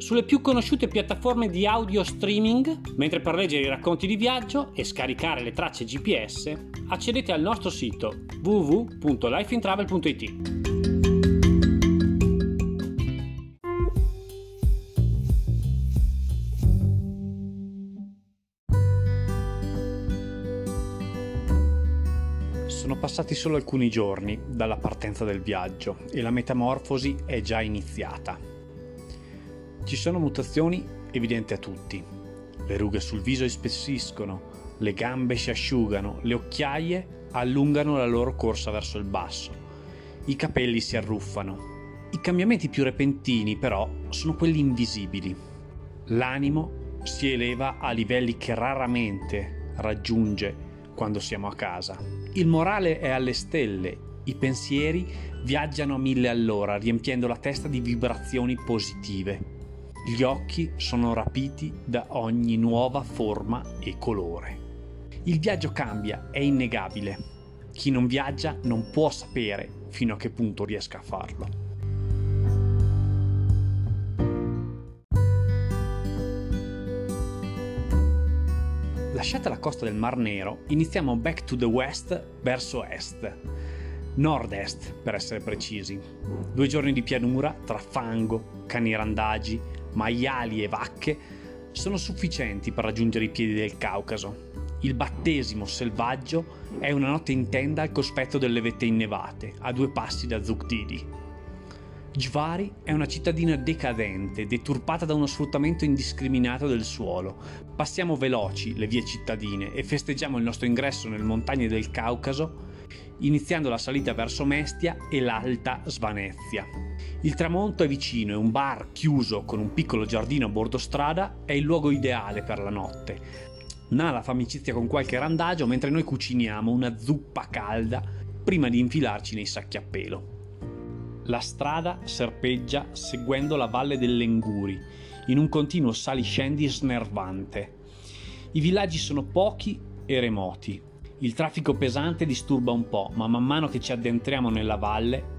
sulle più conosciute piattaforme di audio streaming, mentre per leggere i racconti di viaggio e scaricare le tracce GPS accedete al nostro sito www.lifeintravel.it. Sono passati solo alcuni giorni dalla partenza del viaggio e la metamorfosi è già iniziata. Ci sono mutazioni evidenti a tutti. Le rughe sul viso ispessiscono, le gambe si asciugano, le occhiaie allungano la loro corsa verso il basso, i capelli si arruffano. I cambiamenti più repentini però sono quelli invisibili. L'animo si eleva a livelli che raramente raggiunge quando siamo a casa. Il morale è alle stelle, i pensieri viaggiano a mille all'ora, riempiendo la testa di vibrazioni positive. Gli occhi sono rapiti da ogni nuova forma e colore. Il viaggio cambia, è innegabile. Chi non viaggia non può sapere fino a che punto riesca a farlo. Lasciata la costa del Mar Nero, iniziamo back to the west verso est. Nord-est, per essere precisi. Due giorni di pianura tra fango, cani randagi, maiali e vacche sono sufficienti per raggiungere i piedi del Caucaso. Il battesimo selvaggio è una notte in tenda al cospetto delle vette innevate, a due passi da Zuctidi. Jvari è una cittadina decadente, deturpata da uno sfruttamento indiscriminato del suolo. Passiamo veloci le vie cittadine e festeggiamo il nostro ingresso nelle montagne del Caucaso iniziando la salita verso Mestia e l'alta Svanezia. Il tramonto è vicino e un bar chiuso con un piccolo giardino a bordo strada è il luogo ideale per la notte. Nala fa amicizia con qualche randagio mentre noi cuciniamo una zuppa calda prima di infilarci nei sacchi a pelo. La strada serpeggia seguendo la valle dell'Enguri, in un continuo saliscendi snervante. I villaggi sono pochi e remoti, il traffico pesante disturba un po', ma man mano che ci addentriamo nella valle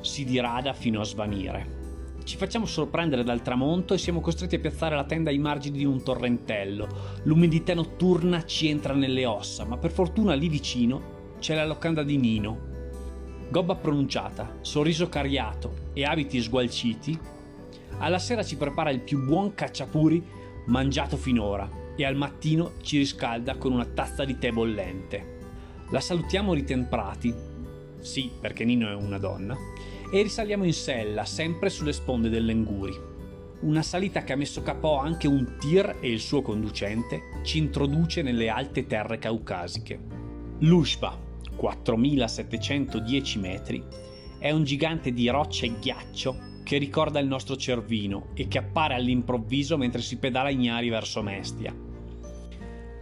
si dirada fino a svanire. Ci facciamo sorprendere dal tramonto e siamo costretti a piazzare la tenda ai margini di un torrentello. L'umidità notturna ci entra nelle ossa, ma per fortuna lì vicino c'è la locanda di Nino. Gobba pronunciata, sorriso cariato e abiti sgualciti, alla sera ci prepara il più buon cacciapuri mangiato finora e al mattino ci riscalda con una tazza di tè bollente. La salutiamo ritemprati, sì perché Nino è una donna, e risaliamo in sella, sempre sulle sponde dell'Enguri. Una salita che ha messo capo anche un tir e il suo conducente ci introduce nelle alte terre caucasiche. L'Ushba, 4710 metri, è un gigante di roccia e ghiaccio che ricorda il nostro cervino e che appare all'improvviso mentre si pedala ignari verso Mestia.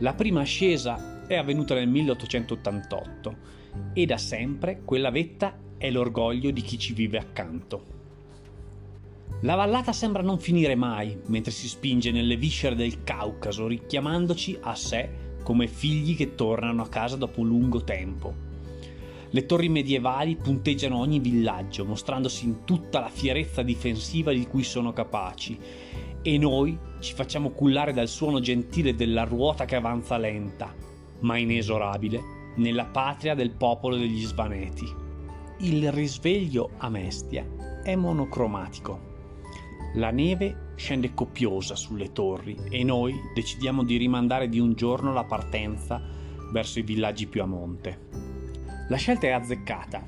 La prima ascesa è avvenuta nel 1888 e da sempre quella vetta è l'orgoglio di chi ci vive accanto. La vallata sembra non finire mai mentre si spinge nelle viscere del Caucaso, richiamandoci a sé come figli che tornano a casa dopo un lungo tempo. Le torri medievali punteggiano ogni villaggio, mostrandosi in tutta la fierezza difensiva di cui sono capaci, e noi ci facciamo cullare dal suono gentile della ruota che avanza lenta, ma inesorabile, nella patria del popolo degli Svaneti. Il risveglio a Mestia è monocromatico. La neve scende copiosa sulle torri e noi decidiamo di rimandare di un giorno la partenza verso i villaggi più a monte. La scelta è azzeccata.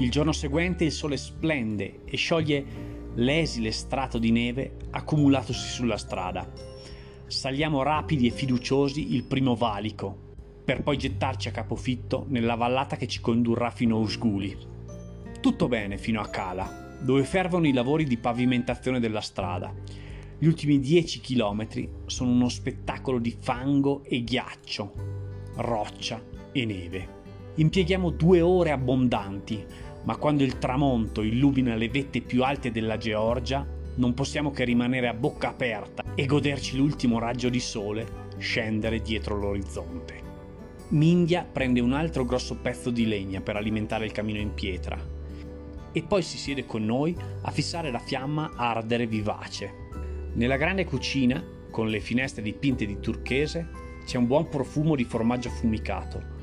Il giorno seguente il sole splende e scioglie l'esile strato di neve accumulatosi sulla strada. Saliamo rapidi e fiduciosi il primo valico, per poi gettarci a capofitto nella vallata che ci condurrà fino a Usguli. Tutto bene fino a Cala, dove fervono i lavori di pavimentazione della strada. Gli ultimi 10 chilometri sono uno spettacolo di fango e ghiaccio, roccia e neve. Impieghiamo due ore abbondanti, ma quando il tramonto illumina le vette più alte della Georgia, non possiamo che rimanere a bocca aperta e goderci l'ultimo raggio di sole scendere dietro l'orizzonte. Mindia prende un altro grosso pezzo di legna per alimentare il camino in pietra e poi si siede con noi a fissare la fiamma ardere vivace. Nella grande cucina, con le finestre dipinte di turchese, c'è un buon profumo di formaggio affumicato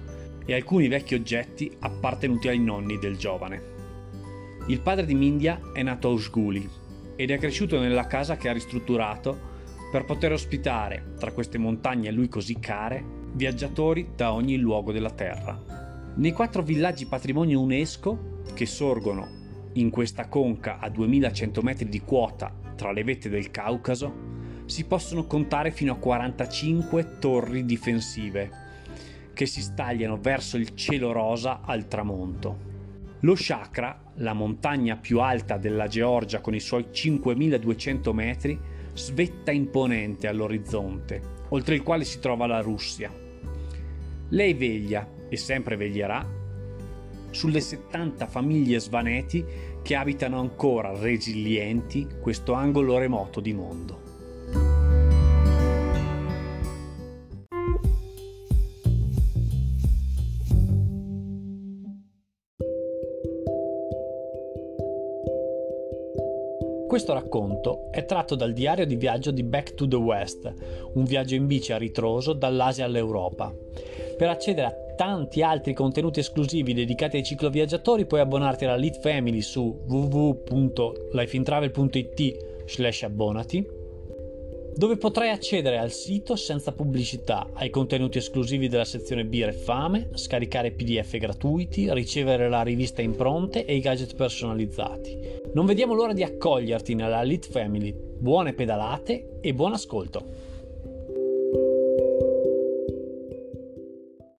e alcuni vecchi oggetti appartenuti ai nonni del giovane. Il padre di Mindia è nato a Usguli ed è cresciuto nella casa che ha ristrutturato per poter ospitare, tra queste montagne a lui così care, viaggiatori da ogni luogo della Terra. Nei quattro villaggi patrimonio UNESCO, che sorgono in questa conca a 2100 metri di quota tra le vette del Caucaso, si possono contare fino a 45 torri difensive che si stagliano verso il cielo rosa al tramonto. Lo Shakra, la montagna più alta della Georgia con i suoi 5200 metri, svetta imponente all'orizzonte, oltre il quale si trova la Russia, lei veglia, e sempre veglierà, sulle 70 famiglie svaneti che abitano ancora resilienti questo angolo remoto di mondo. Questo racconto è tratto dal diario di viaggio di Back to the West, un viaggio in bici a ritroso dall'Asia all'Europa. Per accedere a tanti altri contenuti esclusivi dedicati ai cicloviaggiatori puoi abbonarti alla Lead Family su www.lifeintravel.it slash abbonati dove potrai accedere al sito senza pubblicità, ai contenuti esclusivi della sezione Birra e Fame, scaricare PDF gratuiti, ricevere la rivista impronte e i gadget personalizzati. Non vediamo l'ora di accoglierti nella Lead Family. Buone pedalate e buon ascolto!